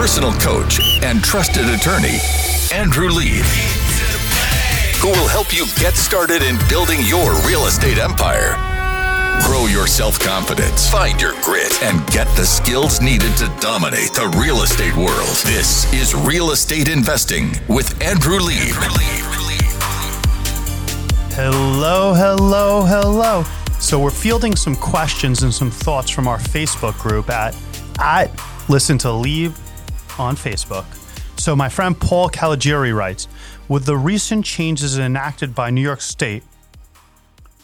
personal coach and trusted attorney, Andrew Lieb, who will help you get started in building your real estate empire. Grow your self confidence, find your grit, and get the skills needed to dominate the real estate world. This is Real Estate Investing with Andrew Lieb. Hello, hello, hello. So we're fielding some questions and some thoughts from our Facebook group at at Listen to Lieb on Facebook. So my friend Paul Caligari writes, with the recent changes enacted by New York State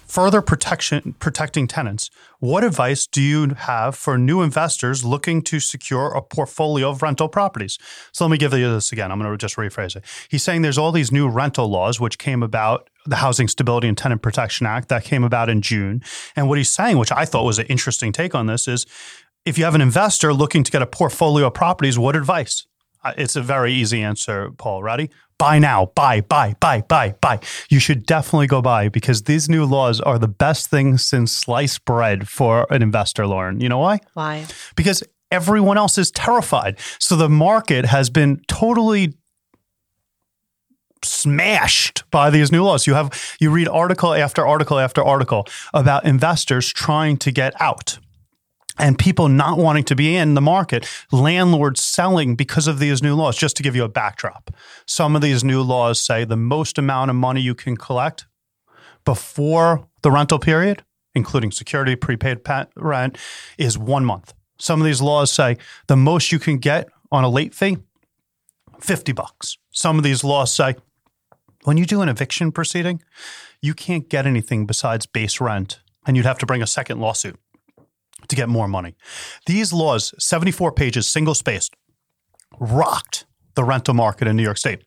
further protection protecting tenants, what advice do you have for new investors looking to secure a portfolio of rental properties? So let me give you this again. I'm going to just rephrase it. He's saying there's all these new rental laws which came about the Housing Stability and Tenant Protection Act that came about in June. And what he's saying, which I thought was an interesting take on this, is if you have an investor looking to get a portfolio of properties, what advice? Uh, it's a very easy answer, Paul. Ready? Buy now. Buy, buy, buy, buy, buy. You should definitely go buy because these new laws are the best thing since sliced bread for an investor, Lauren. You know why? Why? Because everyone else is terrified. So the market has been totally smashed by these new laws. You have you read article after article after article about investors trying to get out and people not wanting to be in the market, landlords selling because of these new laws. Just to give you a backdrop, some of these new laws say the most amount of money you can collect before the rental period, including security, prepaid rent, is one month. Some of these laws say the most you can get on a late fee, 50 bucks. Some of these laws say when you do an eviction proceeding, you can't get anything besides base rent, and you'd have to bring a second lawsuit to get more money. These laws, 74 pages, single spaced, rocked the rental market in New York State.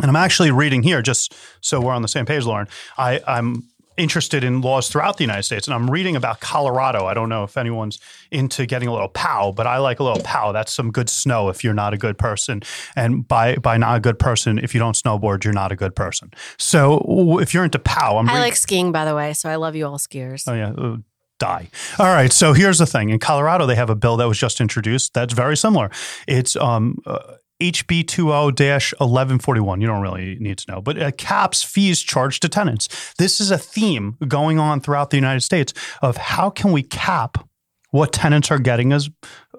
And I'm actually reading here, just so we're on the same page, Lauren. I, I'm interested in laws throughout the United States, and I'm reading about Colorado. I don't know if anyone's into getting a little pow, but I like a little pow. That's some good snow if you're not a good person, and by by not a good person, if you don't snowboard, you're not a good person. So if you're into pow, I'm I re- like skiing, by the way. So I love you all skiers. Oh yeah, uh, die. All right. So here's the thing: in Colorado, they have a bill that was just introduced that's very similar. It's um, uh, HB 20 1141. You don't really need to know, but it caps fees charged to tenants. This is a theme going on throughout the United States of how can we cap what tenants are getting as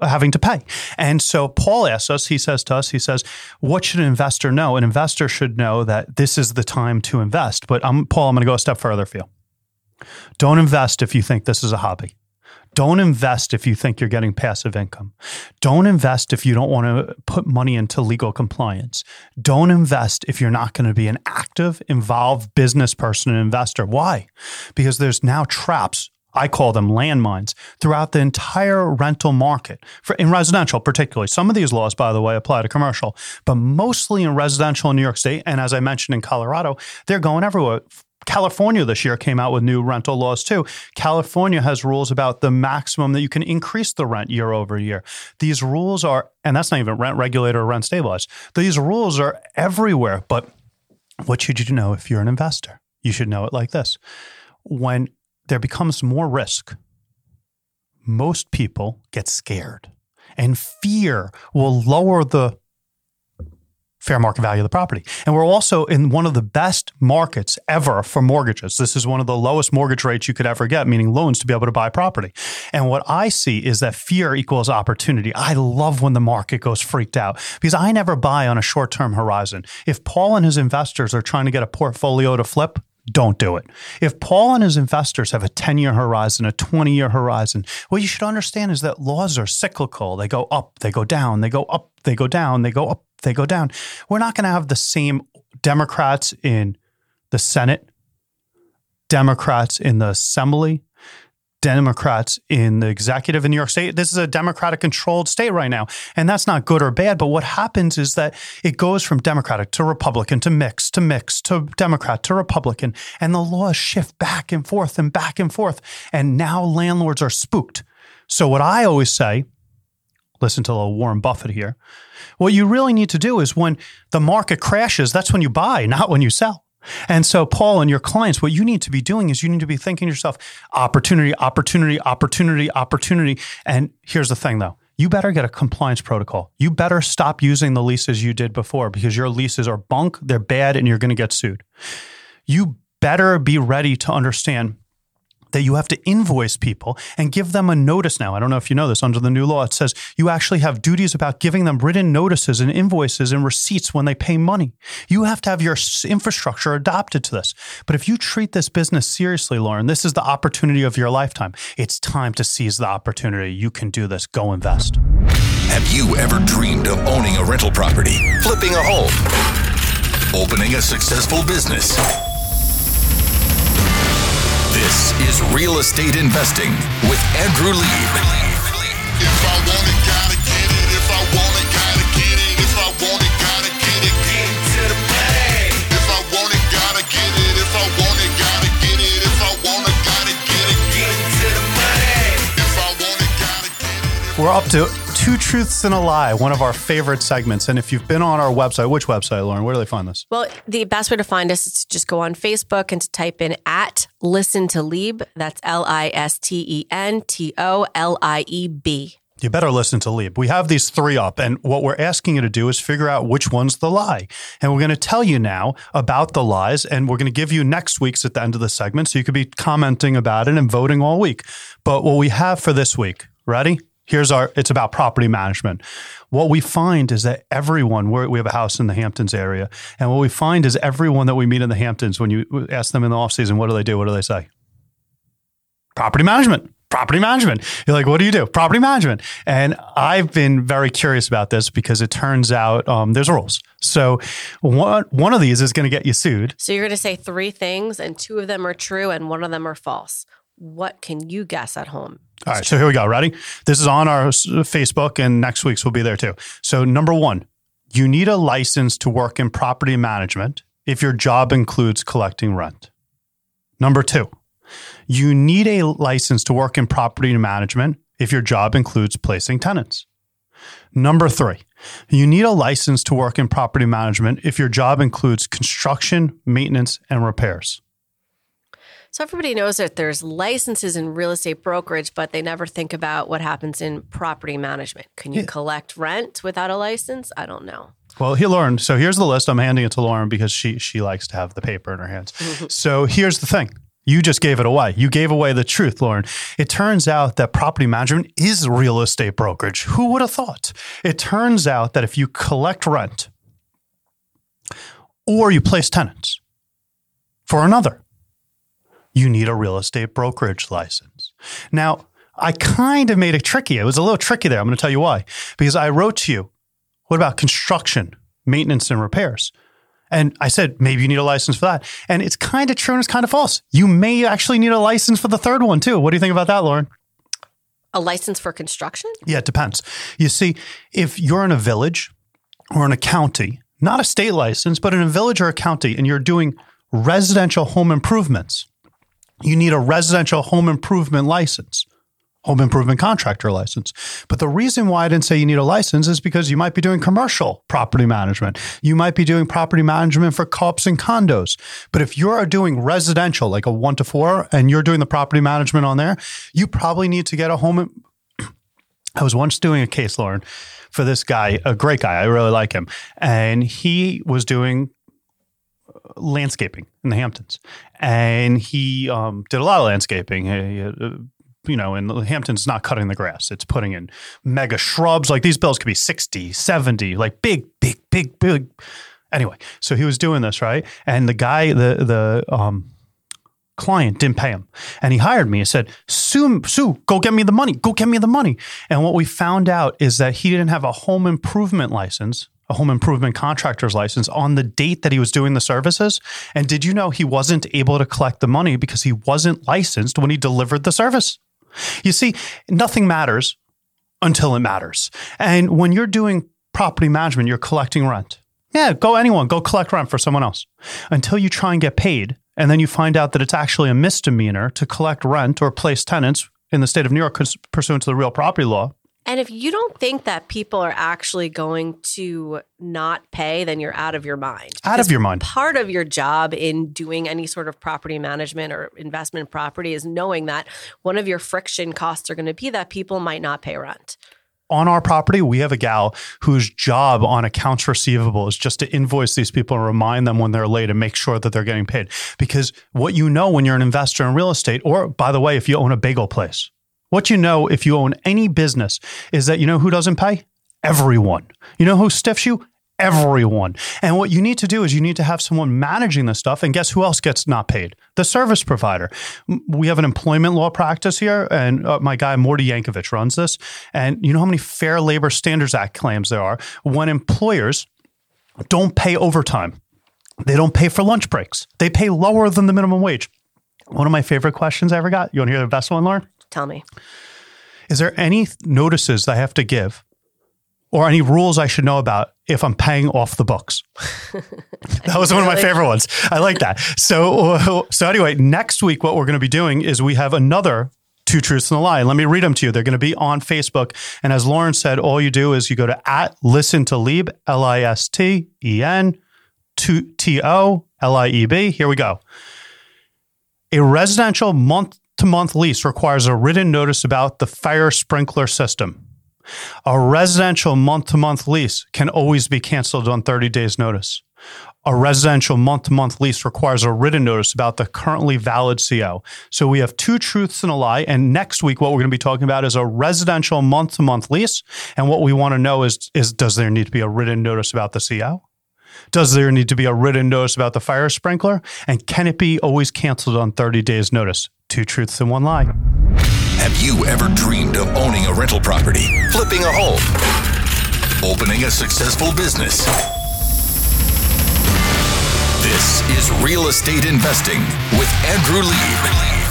uh, having to pay. And so Paul asks us, he says to us, he says, what should an investor know? An investor should know that this is the time to invest. But I'm, Paul, I'm going to go a step further for you. Don't invest if you think this is a hobby. Don't invest if you think you're getting passive income. Don't invest if you don't want to put money into legal compliance. Don't invest if you're not going to be an active, involved business person and investor. Why? Because there's now traps. I call them landmines throughout the entire rental market for in residential, particularly. Some of these laws, by the way, apply to commercial, but mostly in residential in New York State. And as I mentioned in Colorado, they're going everywhere California this year came out with new rental laws too. California has rules about the maximum that you can increase the rent year over year. These rules are, and that's not even rent regulator or rent stabilized. These rules are everywhere. But what should you know if you're an investor? You should know it like this. When there becomes more risk, most people get scared, and fear will lower the fair market value of the property. And we're also in one of the best markets ever for mortgages. This is one of the lowest mortgage rates you could ever get, meaning loans to be able to buy property. And what I see is that fear equals opportunity. I love when the market goes freaked out because I never buy on a short term horizon. If Paul and his investors are trying to get a portfolio to flip, don't do it. If Paul and his investors have a 10 year horizon, a 20 year horizon, what you should understand is that laws are cyclical. They go up, they go down, they go up, they go down, they go up, they go down. We're not going to have the same Democrats in the Senate, Democrats in the Assembly, Democrats in the executive in New York State. This is a Democratic controlled state right now. And that's not good or bad. But what happens is that it goes from Democratic to Republican to mix to mix to Democrat to Republican. And the laws shift back and forth and back and forth. And now landlords are spooked. So, what I always say, listen to little Warren Buffett here. What you really need to do is when the market crashes, that's when you buy, not when you sell. And so, Paul and your clients, what you need to be doing is you need to be thinking to yourself, opportunity, opportunity, opportunity, opportunity. And here's the thing though you better get a compliance protocol. You better stop using the leases you did before because your leases are bunk, they're bad, and you're going to get sued. You better be ready to understand that you have to invoice people and give them a notice now. I don't know if you know this under the new law. It says you actually have duties about giving them written notices and invoices and receipts when they pay money. You have to have your infrastructure adopted to this. But if you treat this business seriously, Lauren, this is the opportunity of your lifetime. It's time to seize the opportunity. You can do this. Go invest. Have you ever dreamed of owning a rental property, flipping a home, opening a successful business? This is Real Estate Investing with Andrew Lieb. If I want it, gotta get it. If I want it, gotta get it. If I want it, gotta get it. Get to the bag. If I want it, gotta get it. If I want it, gotta get it. If I want it, gotta get it. Get to the bag. If I want it, gotta get it. We're up to Two Truths and a Lie, one of our favorite segments. And if you've been on our website, which website, Lauren? Where do they find this? Well, the best way to find us is to just go on Facebook and to type in at listen to Lieb. That's L I S T E N T O L I E B. You better listen to Lieb. We have these three up, and what we're asking you to do is figure out which one's the lie. And we're going to tell you now about the lies, and we're going to give you next week's at the end of the segment, so you could be commenting about it and voting all week. But what we have for this week, ready? Here's our, it's about property management. What we find is that everyone, we have a house in the Hamptons area, and what we find is everyone that we meet in the Hamptons, when you ask them in the off season, what do they do? What do they say? Property management property management. You're like, what do you do? Property management. And I've been very curious about this because it turns out um, there's rules. So one one of these is going to get you sued. So you're going to say three things, and two of them are true, and one of them are false. What can you guess at home? All right, so here we go. Ready? This is on our Facebook, and next week's will be there too. So number one, you need a license to work in property management if your job includes collecting rent. Number two, you need a license to work in property management if your job includes placing tenants. Number three, you need a license to work in property management if your job includes construction, maintenance, and repairs. So everybody knows that there's licenses in real estate brokerage, but they never think about what happens in property management. Can you Yeah. collect rent without a license? I don't know. Well, here, Lauren. So here's the list. I'm handing it to Lauren because she she likes to have the paper in her hands. so here's the thing. You just gave it away. You gave away the truth, Lauren. It turns out that property management is real estate brokerage. Who would have thought? It turns out that if you collect rent or you place tenants for another, you need a real estate brokerage license. Now, I kind of made it tricky. It was a little tricky there. I'm going to tell you why. Because I wrote to you, what about construction, maintenance, and repairs? And I said, maybe you need a license for that. And it's kind of true and it's kind of false. You may actually need a license for the third one too. What do you think about that, Lauren? A license for construction? Yeah, it depends. You see, if you're in a village or in a county, not a state license, but in a village or a county, and you're doing residential home improvements, you need a residential home improvement license, home improvement contractor license. But the reason why I didn't say you need a license is because you might be doing commercial property management. You might be doing property management for co-ops and condos. But if you're doing residential, like a one to four, and you're doing the property management on there, you probably need to get a home. I was once doing a case, Lauren, for this guy, a great guy. I really like him. And he was doing landscaping in the Hamptons, and he um, did a lot of landscaping. He, uh, you know, and the Hamptons not cutting the grass; it's putting in mega shrubs. Like these bills could be 60, 70, like big, big, big, big. Anyway, so he was doing this right, and the guy, the the um, client didn't pay him, and he hired me. He said, "Sue, Sue, go get me the money. Go get me the money." And what we found out is that he didn't have a home improvement license a home improvement contractor's license on the date that he was doing the services. And did you know he wasn't able to collect the money because he wasn't licensed when he delivered the service? You see, nothing matters until it matters. And when you're doing property management, you're collecting rent. Yeah, go anyone, go collect rent for someone else until you try and get paid. And then you find out that it's actually a misdemeanor to collect rent or place tenants in the state of New York pursuant to the real property law. And if you don't think that people are actually going to not pay, then you're out of your mind. Out of your mind. Part of your job in doing any sort of property management or investment property is knowing that one of your friction costs are going to be that people might not pay rent. on our property, we have a gal whose job on accounts receivable is just to invoice these people and remind them when they're late and make sure that they're getting paid. Because what you know when you're an investor in real estate, or by the way, if you own a bagel place, what you know if you own any business is that you know who doesn't pay? Everyone. You know who stiffs you? everyone. And what you need to do is you need to have someone managing this stuff. And guess who else gets not paid? The service provider. We have an employment law practice here, and uh, my guy Morty Yankovich runs this. And you know how many Fair Labor Standards Act claims there are when employers don't pay overtime. They don't pay for lunch breaks. They pay lower than the minimum wage. One of my favorite questions I ever got. You want to hear the best one, Lauren? Tell me. Is there any notices I have to give or any rules I should know about if I'm paying off the books. that was one of my favorite ones. I like that. So, so anyway, next week, what we're going to be doing is we have another two truths and a lie. Let me read them to you. They're going to be on Facebook. And as Lauren said, all you do is you go to at listen to Lieb, L I S T E N T O L I E B. Here we go. A residential month to month lease requires a written notice about the fire sprinkler system. A residential month to month lease can always be canceled on 30 days' notice. A residential month to month lease requires a written notice about the currently valid CO. So we have two truths and a lie. And next week, what we're going to be talking about is a residential month to month lease. And what we want to know is, is does there need to be a written notice about the CO? Does there need to be a written notice about the fire sprinkler? And can it be always canceled on 30 days' notice? Two truths and one lie. Have you ever dreamed of owning a rental property, flipping a home, opening a successful business? This is Real Estate Investing with Andrew Lieb.